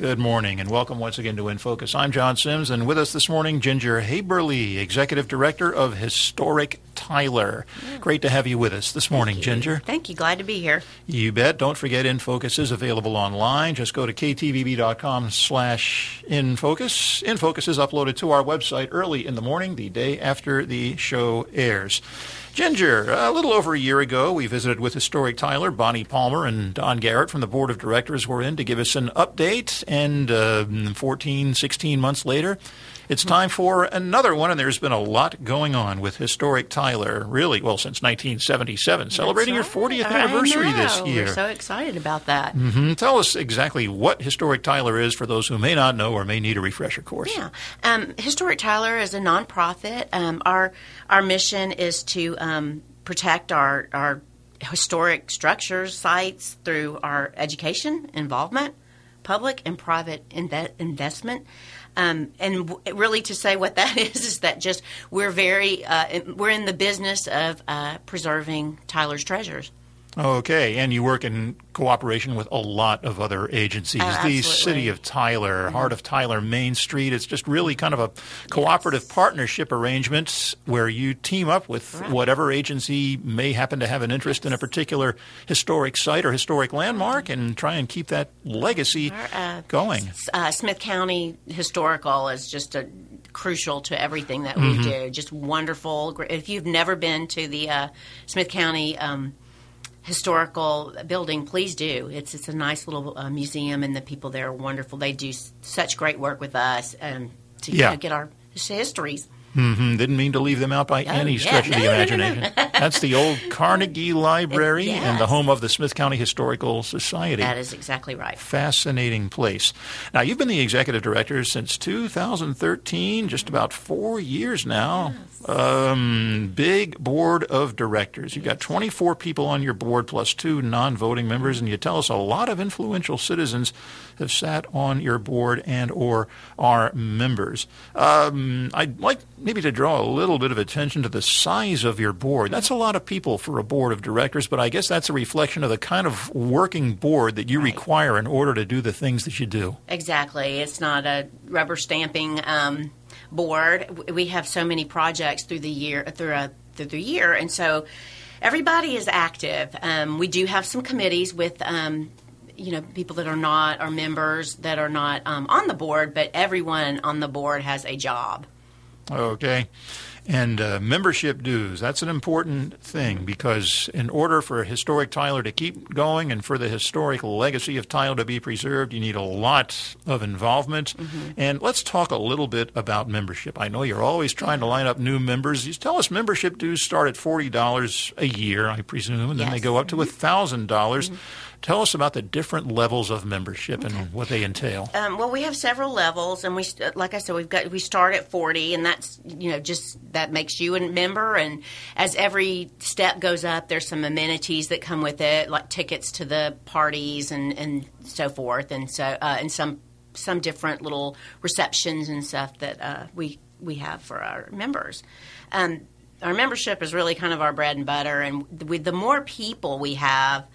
Good morning and welcome once again to In Focus. I'm John Sims and with us this morning, Ginger Haberly, Executive Director of Historic Tyler. Mm. Great to have you with us this morning, Thank. Ginger. Thank you. Glad to be here. You bet. Don't forget In Focus is available online. Just go to ktvb.com slash infocus. In Focus is uploaded to our website early in the morning, the day after the show airs. Ginger, a little over a year ago, we visited with Historic Tyler. Bonnie Palmer and Don Garrett from the board of directors were in to give us an update. And uh, 14, 16 months later, it's time for another one. And there's been a lot going on with Historic Tyler, really, well, since 1977, celebrating That's your 40th anniversary I know. this year. We're so excited about that. Mhm. Tell us exactly what Historic Tyler is for those who may not know or may need a refresher course. Yeah. Um, Historic Tyler is a nonprofit. Um, our our mission is to um, protect our our historic structures, sites through our education, involvement, public and private inve- investment. Um, and w- really, to say what that is is that just we're very uh, we're in the business of uh, preserving Tyler's treasures. Okay, and you work in cooperation with a lot of other agencies. Oh, the. City of Tyler, Heart of Tyler, Main Street. It's just really kind of a cooperative partnership arrangement where you team up with Right. whatever agency may happen to have an interest in a particular historic site or historic landmark and try and keep that legacy Our, uh, going. Uh, Smith County Historical is just a, crucial to everything that we do. Just wonderful. If you've never been to the uh, Smith County um, Historical Building, please do. It's it's a nice little uh, museum, and the people there are wonderful. They do s- such great work with us um, to you know, get our histories. Hmm Didn't mean to leave them out by any yeah. stretch of the No, no, no, no. imagination. That's the old Carnegie Library and the home of the Smith County Historical Society. That is exactly right. fascinating place. Now, you've been the executive director since 2013, just about four years now. Um, big board of directors. You've got 24 people on your board plus two non voting members, and you tell us a lot of influential citizens have sat on your board and or are members. Um, I'd like maybe to draw a little bit of attention to the size of your board. That's a lot of people for a board of directors, but I guess that's a reflection of the kind of working board that you require in order to do the things that you do. Exactly. It's not a rubber stamping um, board. We have so many projects through the year through a, through the year, and so everybody is active. Um, we do have some committees with. Um, you know, people that are not our members that are not um, on the board, but everyone on the board has a job. Okay. And uh, membership dues, that's an important thing because in order for historic Tyler to keep going and for the historic legacy of Tyler to be preserved, you need a lot of involvement. And let's talk a little bit about membership. I know you're always trying to line up new members. You tell us membership dues start at $40 a year, I presume, and then they go up to $1,000. dollars Tell us about the different levels of membership and what they entail. Um, well, we have several levels, and we, like I said, we've got we start at forty, and that's you know just that makes you a member. And as every step goes up, there's some amenities that come with it, like tickets to the parties and and so forth, and so uh, and some some different little receptions and stuff that uh, we we have for our members. Um, our membership is really kind of our bread and butter, and with the more people we have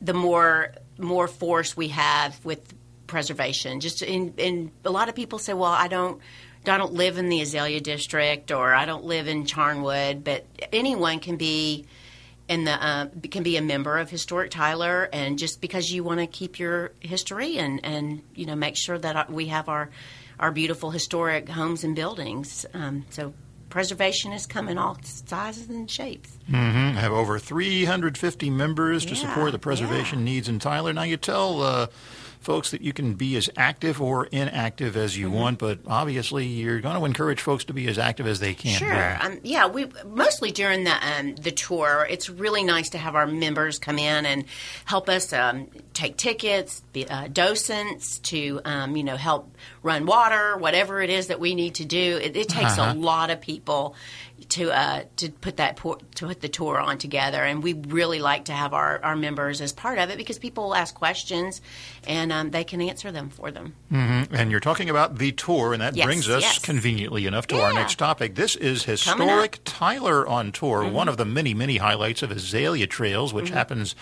the more more force we have with preservation. Just in, in a lot of people say, "Well, I don't." I don't live in the Azalea district, or I don't live in Charnwood, but anyone can be in the uh, can be a member of Historic Tyler, and just because you want to keep your history and and you know make sure that uh, we have our our beautiful historic homes and buildings. Um, so preservation has come in all sizes and shapes. Mhm. Have over 350 members to support the preservation needs in Tyler. Now, you tell uh, folks that you can be as active or inactive as Mm-hmm. you want, but obviously you're going to encourage folks to be as active as they can. Sure. Um, yeah, we mostly during the um, the tour. It's really nice to have our members come in and help us um, take tickets, be, uh, docents to um, you know help run water, whatever it is that we need to do. It, it takes Uh-huh. a lot of people to uh, to put that por- to put the tour on together, and we really like to have our, our members as part of it because people will ask questions, and um, they can answer them for them. Mm-hmm. And you're talking about the tour, and that Yes, brings us yes. conveniently enough to our next topic. This is Historic. Mm-hmm. Tyler on Tour, one of the many, many highlights of Azalea Trails, which Mm-hmm. happens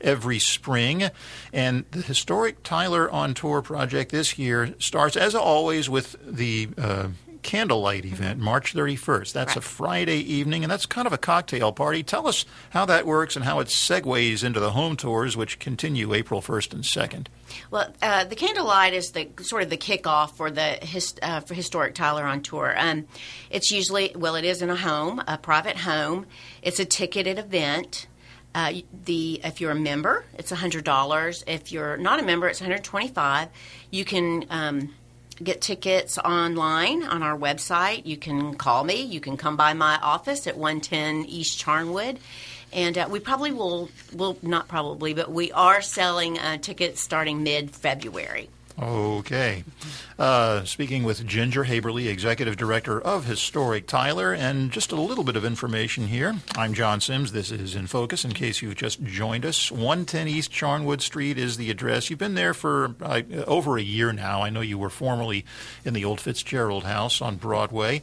every spring. And the Historic Tyler on Tour project this year starts, as always, with the uh, candlelight event, March 31st. That's a Friday evening, and that's kind of a cocktail party. Tell us how that works and how it segues into the home tours, which continue April 1st and 2nd. Well, uh, the candlelight is the sort of the kickoff for the his, uh, for historic Tyler on tour. Um, it's usually well, it is in a home, a private home. It's a ticketed event. Uh, the if you're a member, it's hundred dollars. If you're not a member, it's one hundred twenty-five. You can um, get tickets online on our website. You can call me. You can come by my office at 110 East Charnwood. And uh, we probably will, will not probably, but we are selling uh, tickets starting mid February. Okay. Uh, speaking with Ginger Haberly, Executive Director of Historic Tyler, and just a little bit of information here. I'm John Sims. This is In Focus, in case you've just joined us. 110 East Charnwood Street is the address. You've been there for uh, over a year now. I know you were formerly in the old Fitzgerald House on Broadway.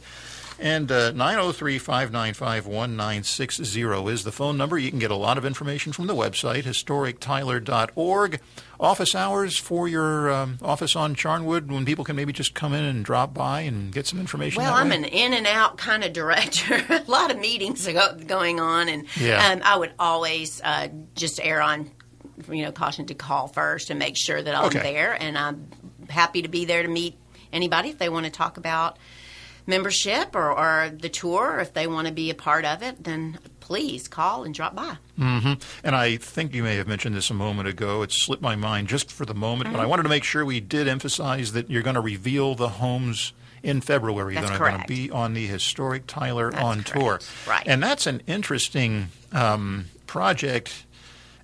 And uh, 903 595 1960 is the phone number. You can get a lot of information from the website, historictyler.org. Office hours for your um, office on Charnwood when people can maybe just come in and drop by and get some information. Well, I'm way? an in and out kind of director. a lot of meetings go- going on, and Yeah. um, I would always uh, just err on, you know, caution to call first and make sure that I'm Okay. there. And I'm happy to be there to meet anybody if they want to talk about membership or, or the tour. Or if they want to be a part of it, then please call and drop by. And I think you may have mentioned this a moment ago. It slipped my mind just for the moment, but I wanted to make sure we did emphasize that you're going to reveal the homes in February. That's that are going to be on the Historic Tyler That's on tour. correct. Right. And that's an interesting um, project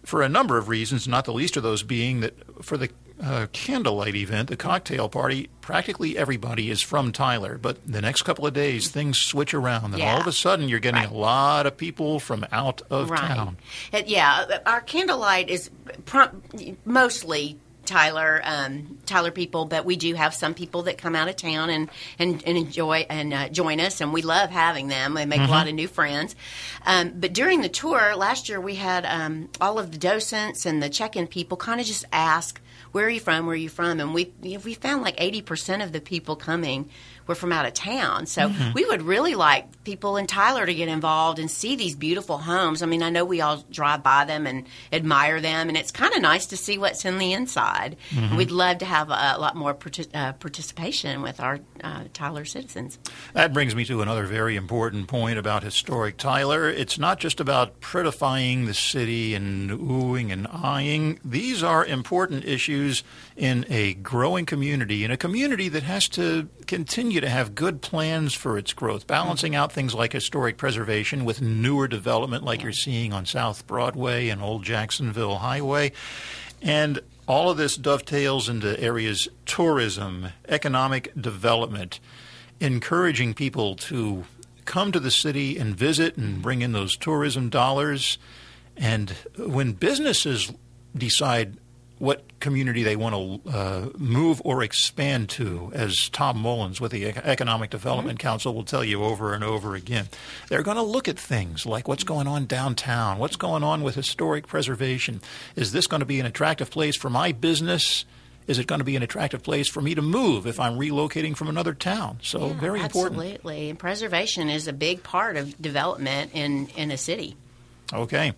for a number of reasons, not the least of those being that for the uh, candlelight event, the cocktail party, practically everybody is from Tyler. But the next couple of days, things switch around, and all of a sudden, you're getting Right. a lot of people from out of right. town. Yeah, our candlelight is prom- mostly Tyler um, Tyler people, but we do have some people that come out of town and and, and enjoy and uh, join us, and we love having them. They make a lot of new friends. Um, but during the tour last year, we had um, all of the docents and the check-in people kind of just ask. Where are you from? Where are you from? And we we found like eighty percent of the people coming were from out of town. So we would really like people in Tyler to get involved and see these beautiful homes. I mean, I know we all drive by them and admire them, and it's kind of nice to see what's in the inside. We'd love to have a, lot more partic- uh, participation with our uh, Tyler citizens. That brings me to another very important point about historic Tyler. It's not just about prettifying the city and oohing and eyeing. These are important issues in a growing community, in a community that has to continue to have good plans for its growth, balancing mm-hmm. out things like historic preservation with newer development like you're seeing on South Broadway and Old Jacksonville Highway. And all of this dovetails into areas tourism, economic development, encouraging people to come to the city and visit and mm-hmm. bring in those tourism dollars. And when businesses decide what community they want to uh, move or expand to, as Tom Mullins with the Economic Development Council will tell you over and over again, they're going to look at things like what's going on downtown, what's going on with historic preservation. Is this going to be an attractive place for my business? Is it going to be an attractive place for me to move if I'm relocating from another town? So, Yeah, very important. Absolutely. And preservation is a big part of development in, in a city. Okay.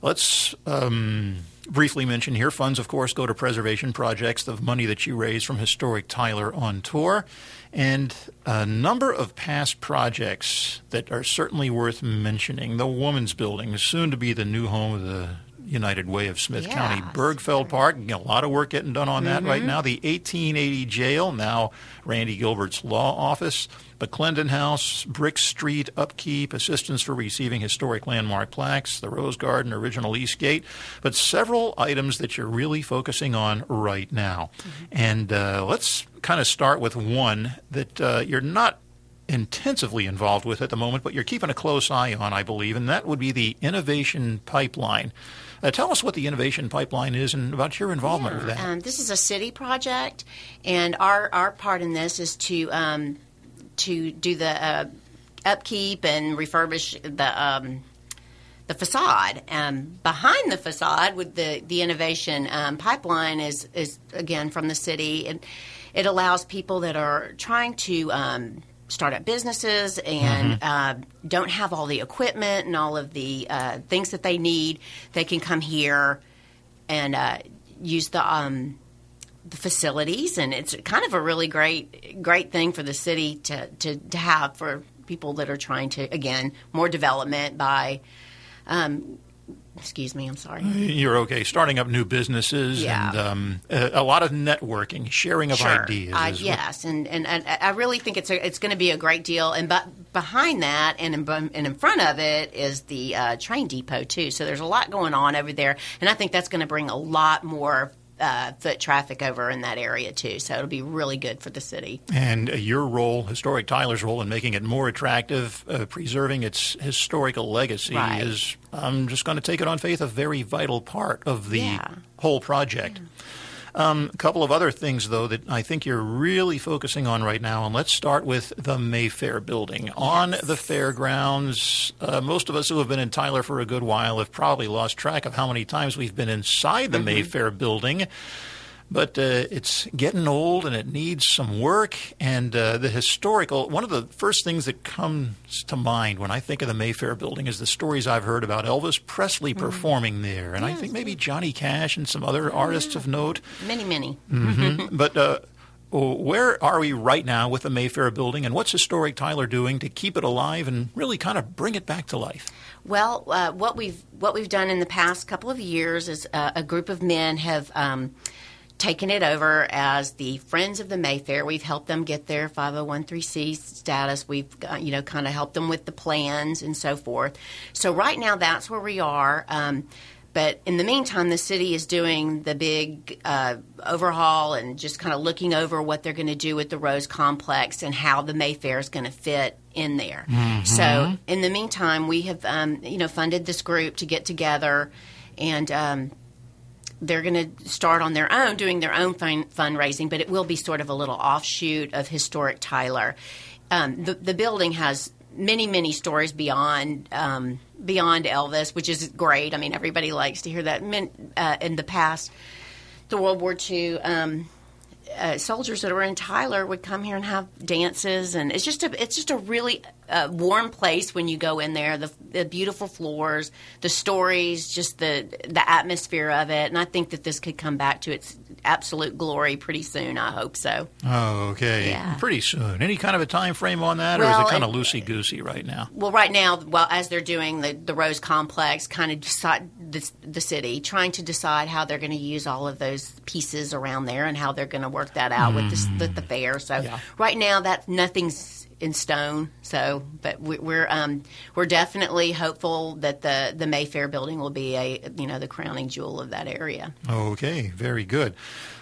Let's um, briefly mention here funds, of course, go to preservation projects, the money that you raise from Historic Tyler on tour, and a number of past projects that are certainly worth mentioning. The Woman's Building, soon to be the new home of the United Way of Smith Yes. County. Bergfeld Park, a lot of work getting done on that right mm-hmm. now. The 1880 jail, now Randy Gilbert's law office. McClendon House, Brick Street upkeep, assistance for receiving historic landmark plaques, the Rose Garden, original East Gate, but several items that you're really focusing on right now. And uh, let's kind of start with one that uh, you're not intensively involved with at the moment, but you're keeping a close eye on, I believe, and that would be the innovation pipeline. Uh, tell us what the innovation pipeline is and about your involvement yeah. with that. Um, this is a city project, and our our part in this is to um, to do the uh, upkeep and refurbish the. Um, the facade. Um, behind the facade, with the the innovation um, pipeline, is is again from the city, and it allows people that are trying to um, start up businesses and mm-hmm. uh, don't have all the equipment and all of the uh, things that they need. They can come here and uh, use the um, the facilities, and it's kind of a really great great thing for the city to to, to have for people that are trying to again more development by um, excuse me, I'm sorry. You're okay. Starting up new businesses yeah. and um, a, a, lot of networking, sharing of sure. ideas. Uh, yes, and, and, and I really think it's a, it's going to be a great deal. And but behind that and in, and in front of it is the uh, train depot too. So there's a lot going on over there, and I think that's going to bring a lot more uh, foot traffic over in that area too. So it'll be really good for the city. And uh, your role, historic Tyler's role in making it more attractive, uh, preserving its historical legacy, right. is I'm just going to take it on faith a very vital part of the yeah. whole project. Yeah. Um, a couple of other things, though, that I think you're really focusing on right now, and let's start with the Mayfair building. Yes. On the fairgrounds, uh, most of us who have been in Tyler for a good while have probably lost track of how many times we've been inside the mm-hmm. Mayfair building but uh, it's getting old and it needs some work. And uh, the historical, one of the first things that comes to mind when I think of the Mayfair building is the stories I've heard about Elvis Presley mm-hmm. performing there. And yes. I think maybe Johnny Cash and some other artists of note. Many, many. Mm-hmm. but uh, where are we right now with the Mayfair building, and what's Historic Tyler doing to keep it alive and really kind of bring it back to life? Well, uh, what we've what we've done in the past couple of years is uh, a group of men have um, taken it over as the Friends of the Mayfair. We've helped them get their 501c status. We've uh, you know kind of helped them with the plans and so forth. So right now that's where we are. Um, but in the meantime, the city is doing the big uh, overhaul and just kind of looking over what they're going to do with the Rose Complex and how the Mayfair is going to fit in there. Mm-hmm. So in the meantime, we have um, you know funded this group to get together and um, they're going to start on their own doing their own fun- fundraising, but it will be sort of a little offshoot of Historic Tyler. Um, the, the building has many, many stories beyond um, beyond Elvis, which is great. I mean, everybody likes to hear that. Uh, in the past, the World War II. Um, uh, soldiers that were in Tyler would come here and have dances, and it's just a it's just a really uh, warm place when you go in there. The, the, beautiful floors, the stories, just the the atmosphere of it, and I think that this could come back to its absolute glory pretty soon. I hope so. Oh, okay. Yeah. Pretty soon. Any kind of a time frame on that, well, or is it kind of loosey goosey right now? Well, right now, well, as they're doing the the Rose Complex, kind of decide the, the city, trying to decide how they're going to use all of those pieces around there and how they're going to work that out mm. with, this, with the fair. So yeah. right now, that nothing's in stone. So, but we're um, we're definitely hopeful that the the Mayfair building will be a you know the crowning jewel of that area. Okay, very good.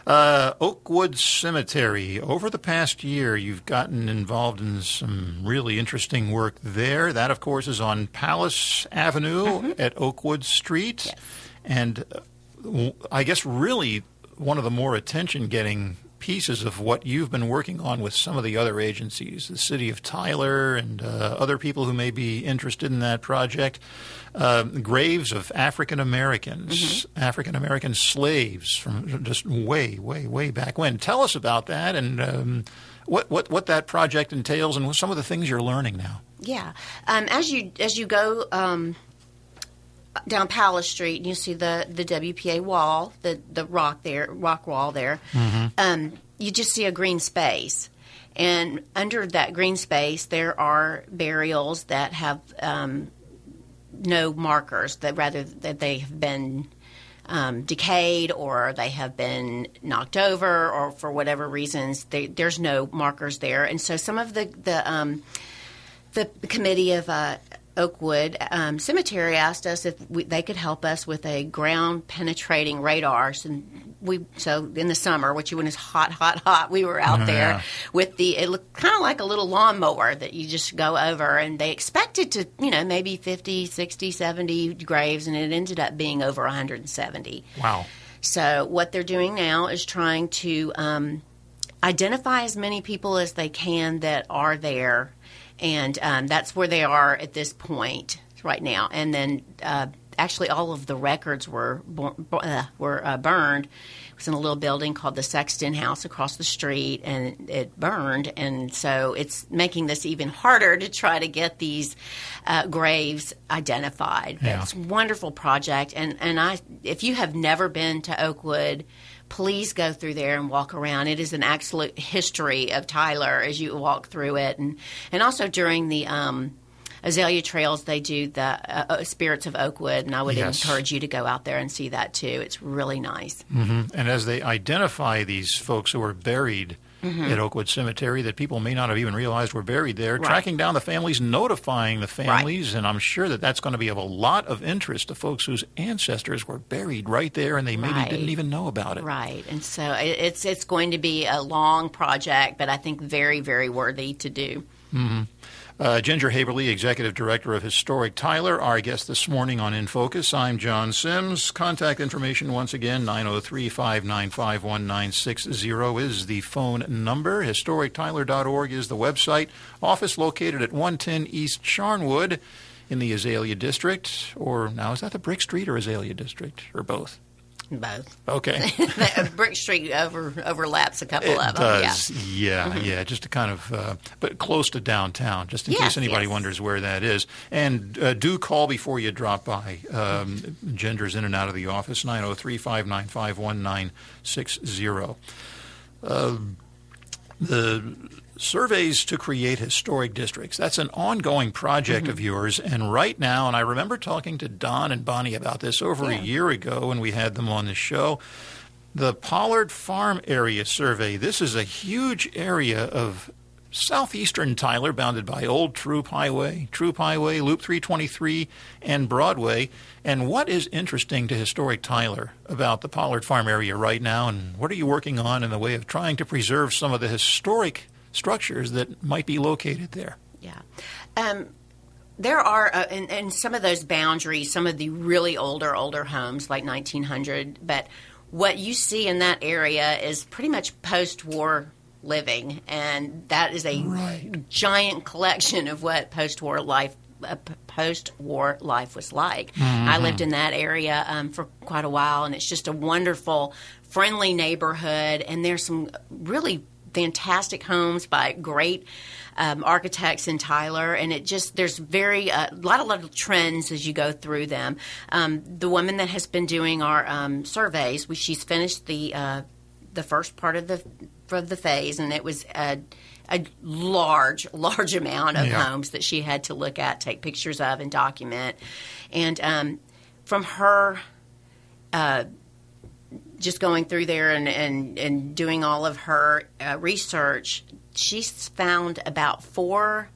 Uh, Oakwood Cemetery. Over the past year, you've gotten involved in some really interesting work there. That, of course, is on Palace Avenue mm-hmm. at Oakwood Street, yes. and uh, I guess really one of the more attention getting pieces of what you've been working on with some of the other agencies, the city of Tyler and uh, other people who may be interested in that project. Uh, graves of African Americans, mm-hmm. African American slaves from just way, way, way back when. Tell us about that and um, what, what, what that project entails and some of the things you're learning now. Yeah, um, as you as you go um, down Palace Street, and you see the the WPA wall, the the rock there, rock wall there. Mm-hmm. Um, you just see a green space, and under that green space, there are burials that have um, no markers. That rather that they have been um, decayed or they have been knocked over, or for whatever reasons, they, there's no markers there. And so some of the the um, the committee of uh, Oakwood um, Cemetery asked us if we, they could help us with a ground penetrating radar. and we so in the summer, which when it's hot, hot, hot, we were out Yeah. there with the it looked kind of like a little lawnmower that you just go over, and they expected to you know maybe 50, 60, 70 graves, and it ended up being over 170. Wow. So what they're doing now is trying to um, identify as many people as they can that are there, and um, that's where they are at this point right now. And then uh, actually, all of the records were uh, were uh, burned. It was in a little building called the Sexton House across the street, and it burned. And so it's making this even harder to try to get these uh, graves identified. Yeah. It's a wonderful project, and and I if you have never been to Oakwood. Please go through there and walk around. It is an absolute history of Tyler as you walk through it, and and also during the um, Azalea Trails, they do the uh, uh, Spirits of Oakwood, and I would Yes. encourage you to go out there and see that too. It's really nice. And as they identify these folks who are buried at Oakwood Cemetery that people may not have even realized were buried there, Mm-hmm. Right. tracking down the families, notifying the families, and I'm sure that that's going to be of a lot of interest to folks whose ancestors were buried right there and they maybe Right. didn't even know about it. Right, and so it's it's going to be a long project, but I think very very worthy to do. Uh, Ginger Haberly, Executive Director of Historic Tyler, our guest this morning on In Focus. I'm John Sims. Contact information once again 903 595 1960 is the phone number. HistoricTyler.org is the website. Office located at 110 East Charnwood in the Azalea District. Or now, is that the Brick Street or Azalea District? Or both? Both. Okay. Brick Street over overlaps a couple It of them. does, yeah, yeah, just to kind of, uh, but close to downtown, just in Yes, case anybody yes. wonders where that is. And uh, do call before you drop by. Um, Ginger's in and out of the office, 903 595 1960. Uh, The surveys to create historic districts. That's an ongoing project Mm-hmm. of yours. And right now, and I remember talking to Don and Bonnie about this over Yeah. a year ago when we had them on the show. The Pollard Farm Area Survey. This is a huge area of southeastern Tyler, bounded by Old Troup Highway, Troup Highway, Loop 323, and Broadway. And what is interesting to historic Tyler about the Pollard Farm area right now, and what are you working on in the way of trying to preserve some of the historic structures that might be located there? Yeah. Um, there are, uh, in, in some of those boundaries, some of the really older, older homes, like 1900, but what you see in that area is pretty much post war living, and that is a Right. giant collection of what post war life. Uh, post war life was like. I lived in that area um, for quite a while, and it's just a wonderful, friendly neighborhood. And there's some really fantastic homes by great um, architects in Tyler, and it just there's very a lot of little trends as you go through them. Um, the woman that has been doing our um, surveys, we, she's finished the uh, the first part of the for the phase, and it was a, a large, large amount of Yeah. homes that she had to look at, take pictures of, and document. And um, from her just going through there and, and, and doing all of her uh, research, she's found about four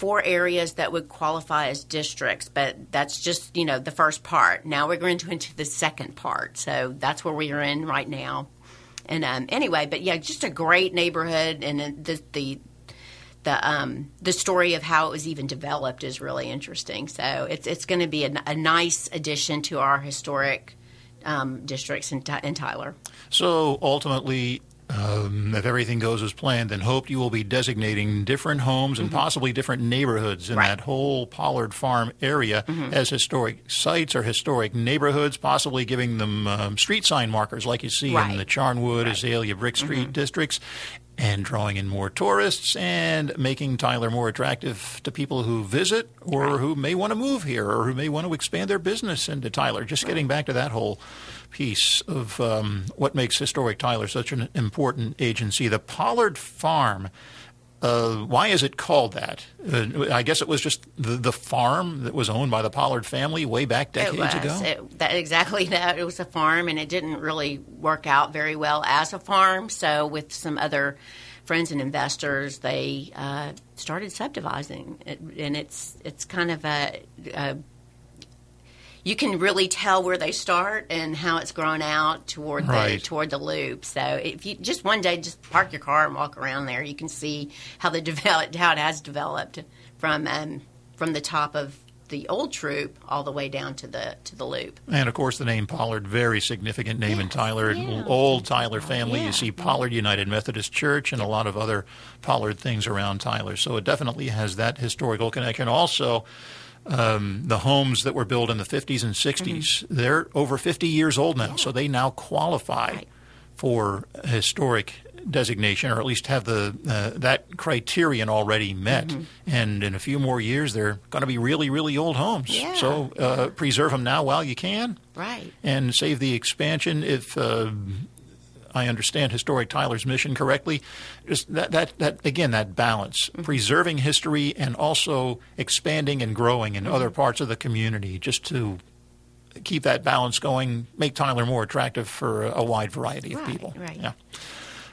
four areas that would qualify as districts, but that's just you know the first part. Now we're going to into the second part, so that's where we are in right now. And um, anyway, but yeah, just a great neighborhood, and the the the um, the story of how it was even developed is really interesting. So it's it's going to be a, a nice addition to our historic um, districts in, in Tyler. So ultimately, um, if everything goes as planned, then Hope you will be designating different homes and possibly different neighborhoods in Right. that whole Pollard Farm area as historic sites or historic neighborhoods, possibly giving them um, street sign markers like you see in the Charnwood, Azalea, Brick Street districts. And drawing in more tourists and making Tyler more attractive to people who visit or who may want to move here or who may want to expand their business into Tyler. Just getting back to that whole piece of um, what makes Historic Tyler such an important agency. The Pollard Farm. Uh, why is it called that? Uh, I guess it was just the, the farm that was owned by the Pollard family way back decades it ago. It, that, exactly that. It was a farm, and it didn't really work out very well as a farm. So with some other friends and investors, they uh, started subdividing, it, and it's it's kind of a, a you can really tell where they start and how it's grown out toward Right. the toward the loop. So if you just one day just park your car and walk around there, you can see how the developed how it has developed from um, from the top of the old Troup all the way down to the to the loop. And of course, the name Pollard, very significant name in Tyler. yeah. Old Tyler family. Yeah. You see Pollard United Methodist Church and a lot of other Pollard things around Tyler. So it definitely has that historical connection. Also, um, the homes that were built in the 50s and 60s, they're over 50 years old now. So they now qualify Right. for historic designation, or at least have the uh, that criterion already met. Mm-hmm. And in a few more years, they're going to be really, really old homes. Yeah. So uh, preserve them now while you can, Right. and save the expansion if. Uh, I understand historic Tyler's mission correctly. Just that, that, that again, that balance, mm-hmm. preserving history and also expanding and growing in mm-hmm. other parts of the community, just to keep that balance going, make Tyler more attractive for a, wide variety of Right, people. right. Yeah.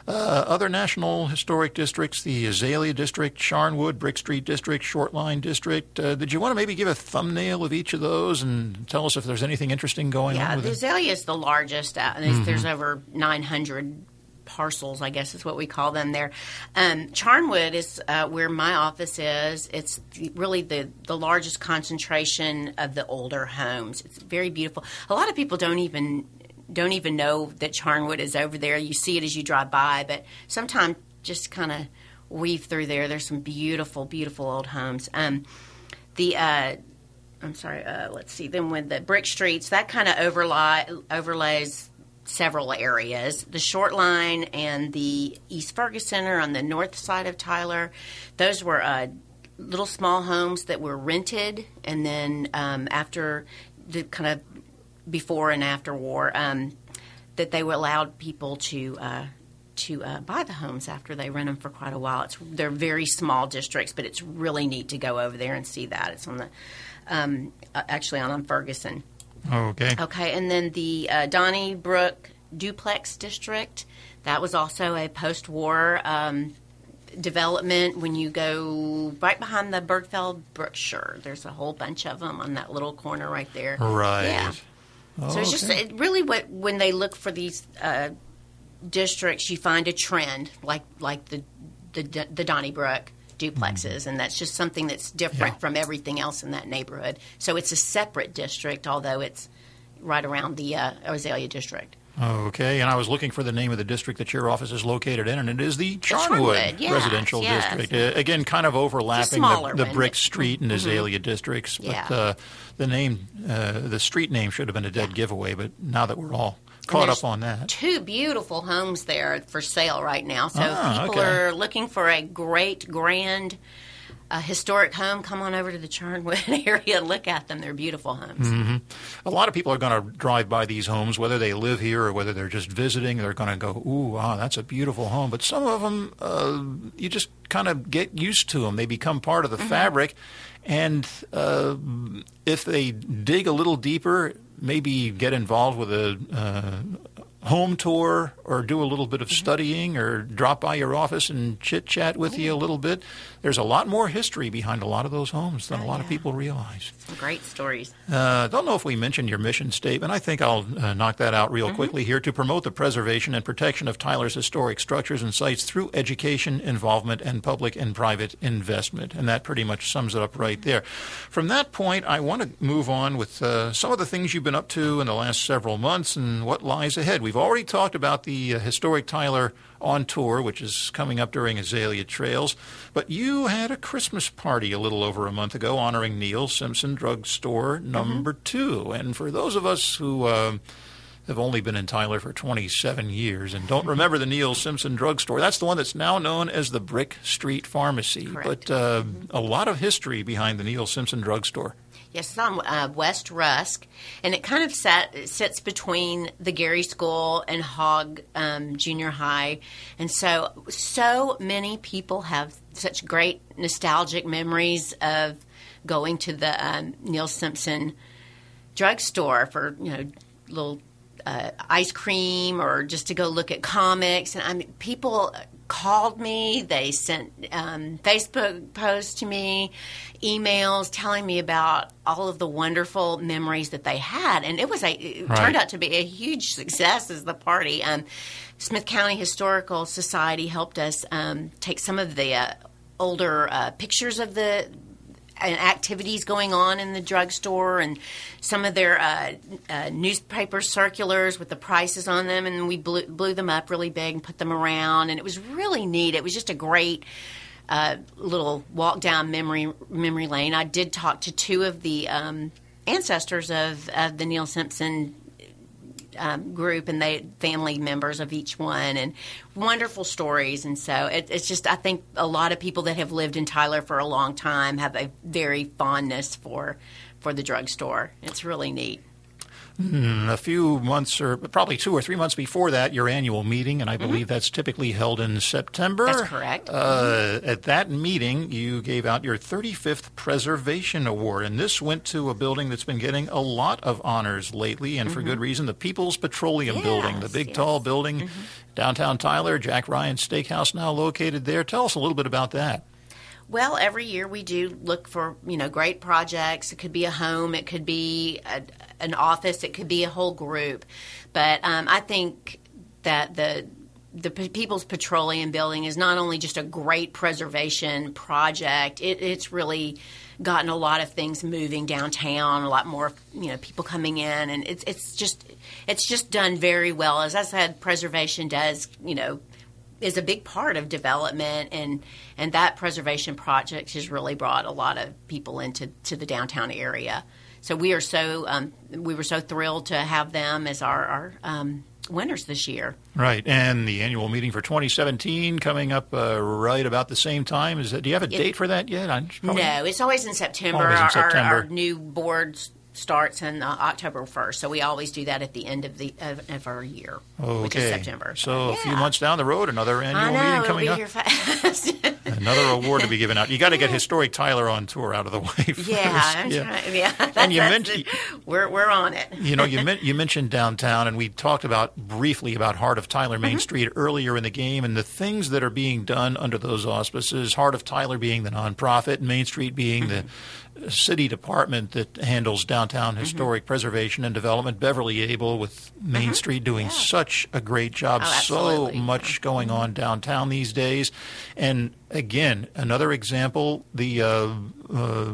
Uh, other national historic districts, the Azalea District, Charnwood, Brick Street District, Shortline District. Uh, did you want to maybe give a thumbnail of each of those and tell us if there's anything interesting going Yeah, on with the azalea is the largest. Uh, there's, there's over 900 parcels, I guess is what we call them there. Um, Charnwood is uh, where my office is. It's the, really the, the largest concentration of the older homes. It's very beautiful. A lot of people don't even don't even know that Charnwood is over there. You see it as you drive by, but sometimes just kind of weave through there. There's some beautiful, beautiful old homes. Um, the uh, I'm sorry. Uh, let's see. Then with the brick streets, that kind of overlay overlays several areas. The short line and the East Ferguson are on the north side of Tyler. Those were uh, little small homes that were rented, and then um, after the kind of before and after war, um, that they were allowed people to. Uh, to uh, buy the homes after they rent them for quite a while. It's they're very small districts, but it's really neat to go over there and see that. It's on the um, uh, actually on, on Ferguson. Okay. Okay, and then the uh, Donnybrook Duplex District. That was also a post-war um, development. When you go right behind the Bergfeld Brookshire, there's a whole bunch of them on that little corner right there. Right. Yeah. So it's just it really what when they look for these uh, districts, you find a trend like like the the, the Donnybrook duplexes, and that's just something that's different Yeah. from everything else in that neighborhood. So it's a separate district, although it's right around the uh, Azalea district. Okay, and I was looking for the name of the district that your office is located in, and it is the Charnwood, yes, Residential yes. District. Uh, again, kind of overlapping the, the Brick Street and Azalea districts. But Yeah. uh, the name, uh, the street name should have been a dead giveaway, but now that we're all caught up on that. Two beautiful homes there for sale right now. So Ah, people okay. are looking for a great, grand, uh, historic home, come on over to the Charnwood area and look at them. They're beautiful homes. A lot of people are going to drive by these homes, whether they live here or whether they're just visiting. They're going to go, "Ooh, wow, that's a beautiful home." But some of them, uh, you just kind of get used to them. They become part of the fabric, and uh, if they dig a little deeper, maybe get involved with a uh, home tour or do a little bit of studying or drop by your office and chit chat with you a little bit. There's a lot more history behind a lot of those homes than a Oh, lot of people realize. Some great stories. Uh, don't know if we mentioned your mission statement. I think I'll uh, knock that out real quickly here to promote the preservation and protection of Tyler's historic structures and sites through education, involvement, and public and private investment. And that pretty much sums it up right there. From that point, I want to move on with uh, some of the things you've been up to in the last several months and what lies ahead. We've already talked about the uh, historic Tyler on tour, which is coming up during Azalea Trails. But you had a Christmas party a little over a month ago honoring Neil Simpson Drugstore number two. And for those of us who um have only been in Tyler for 27 years and don't remember the Neil Simpson Drugstore, that's the one that's now known as the Brick Street Pharmacy. Correct. But uh, a lot of history behind the Neil Simpson Drugstore. Yes, it's on uh, West Rusk, and it kind of sat, it sits between the Gary School and Hogg um, Junior High, and so so many people have such great nostalgic memories of going to the um, Neil Simpson drugstore for you know little uh, ice cream or just to go look at comics, and I mean people called me. They sent um, Facebook posts to me, emails telling me about all of the wonderful memories that they had, and it was a it Right. turned out to be a huge success as the party. Um, Smith County Historical Society helped us um, take some of the uh, older uh, pictures of the and activities going on in the drugstore and some of their uh, uh, newspaper circulars with the prices on them. And we blew, blew them up really big and put them around. And it was really neat. It was just a great uh, little walk down memory memory lane. I did talk to two of the um, ancestors of, of the neil simpson um, group and they family members of each one and wonderful stories. And so it, it's just i think a lot of people that have lived in tyler for a long time have a very fondness for for the drugstore. It's really neat a few months or probably two or three months before that, your annual meeting, and I Mm-hmm. believe that's typically held in September. That's correct. Uh, At that meeting, you gave out your 35th Preservation Award, and this went to a building that's been getting a lot of honors lately, and for good reason the People's Petroleum Building, the Mm-hmm. Big, yes. tall building, downtown Tyler, Jack Ryan Steakhouse now located there. Tell us a little bit about that. Well, every year we do look for you know great projects. It could be a home, it could be a, an office, it could be a whole group. But um, I think that the the People's Petroleum Building is not only just a great preservation project. It, it's really gotten a lot of things moving downtown. A lot more you know people coming in, and it's it's just it's just done very well. As I said, preservation does you know is a big part of development and and that preservation project has really brought a lot of people into to the downtown area. So we are so um, we were so thrilled to have them as our, our um, winners this year. Right, and the annual meeting for 2017 coming up uh, right about the same time. Is that? Do you have a date for that yet? Probably- No, it's always in September. Always in our, our- September. Our, new board s- starts on uh, October first, so we always do that at the end of the of, of our year, Okay. which is September. So a few months down the road, another annual know meeting coming up. fast. Another award to be given out. You got to get Historic Tyler on tour out of the way first. yeah, trying- yeah. And you mentioned- we're we're on it. you know, you, men- you mentioned downtown, and we talked about briefly about Heart of Tyler Mm-hmm. Main Street earlier in the game, and the things that are being done under those auspices. Heart of Tyler being the nonprofit, Main Street being Mm-hmm. the city department that handles downtown Mm-hmm. historic preservation and development. Beverly Abell with Main Street doing such a great job. Oh, so much going on downtown these days, and again, another example: the uh, uh,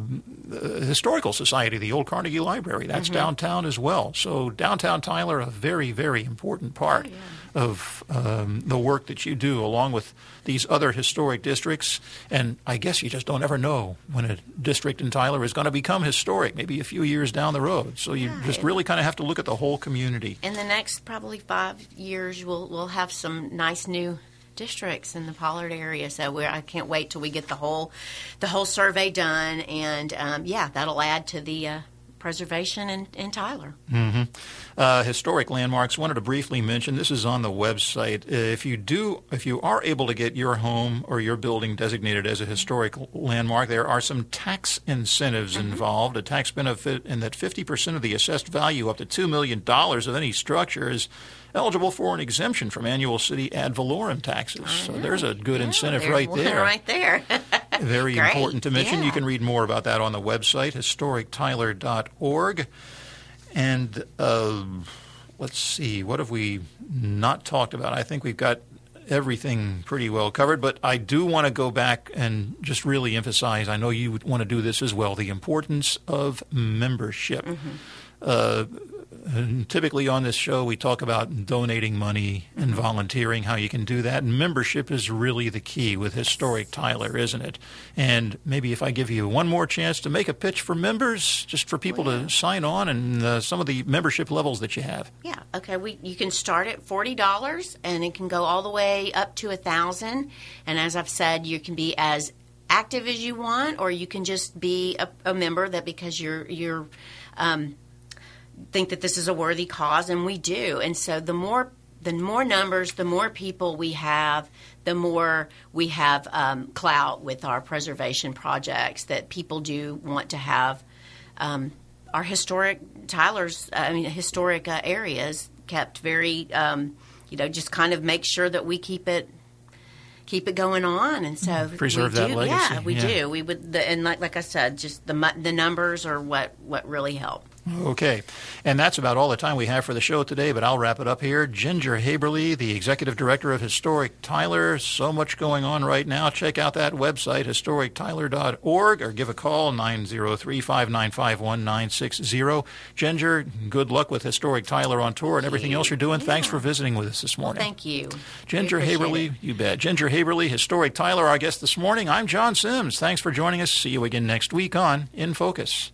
Historical Society, the old Carnegie Library. That's downtown as well. So downtown Tyler, a very, very important part of um, the work that you do, along with these other historic districts. And I guess you just don't ever know when a district in Tyler is going to become historic. Maybe a few years down the road. So you Yeah, just really kind of have to look at the whole community. In the next probably five years, we'll we'll have some nice new districts in the Pollard area. So we're, I can't wait till we get the whole the whole survey done, and um, yeah, that'll add to the uh, preservation in, in Tyler. Uh, historic landmarks. Wanted to briefly mention this is on the website. Uh, If you do, if you are able to get your home or your building designated as a historic landmark, there are some tax incentives involved. A tax benefit in that 50% of the assessed value, up to two million dollars of any structure, is eligible for an exemption from annual city ad valorem taxes. So there's a good Yeah, incentive there's right there. right there. Very Great, important to mention. You can read more about that on the website, historictyler.org. And uh, let's see, what have we not talked about? I think we've got everything pretty well covered, but I do want to go back and just really emphasize I know you would want to do this as well the importance of membership. Uh, and typically on this show, we talk about donating money and volunteering, how you can do that. And membership is really the key with Historic Tyler, isn't it? And maybe if I give you one more chance to make a pitch for members, just for people to sign on and uh, some of the membership levels that you have. Yeah. Okay. We you can start at forty dollars, and it can go all the way up to a thousand. And as I've said, you can be as active as you want, or you can just be a, a member that because you're you're um, think that this is a worthy cause, and we do. And so the more the more numbers, the more people we have, the more we have um, clout with our preservation projects that people do want to have um, our historic Tyler's, I mean, historic uh, areas kept very, um, you know, just kind of make sure that we keep it keep it going on, and so Preserve that do, legacy, Yeah, we yeah. do. We would, the, and like like I said, just the the numbers are what what really help. Okay. And that's about all the time we have for the show today, but I'll wrap it up here. Ginger Haberly, the executive director of Historic Tyler. So much going on right now. Check out that website, historictyler.org, or give a call, 903 595 1960. Ginger, good luck with Historic Tyler on tour and everything else you're doing. Thanks for visiting with us this morning. Thank you, Ginger Haberly, it. you bet. Ginger Haberly, Historic Tyler, our guest this morning. I'm John Sims. Thanks for joining us. See you again next week on In Focus.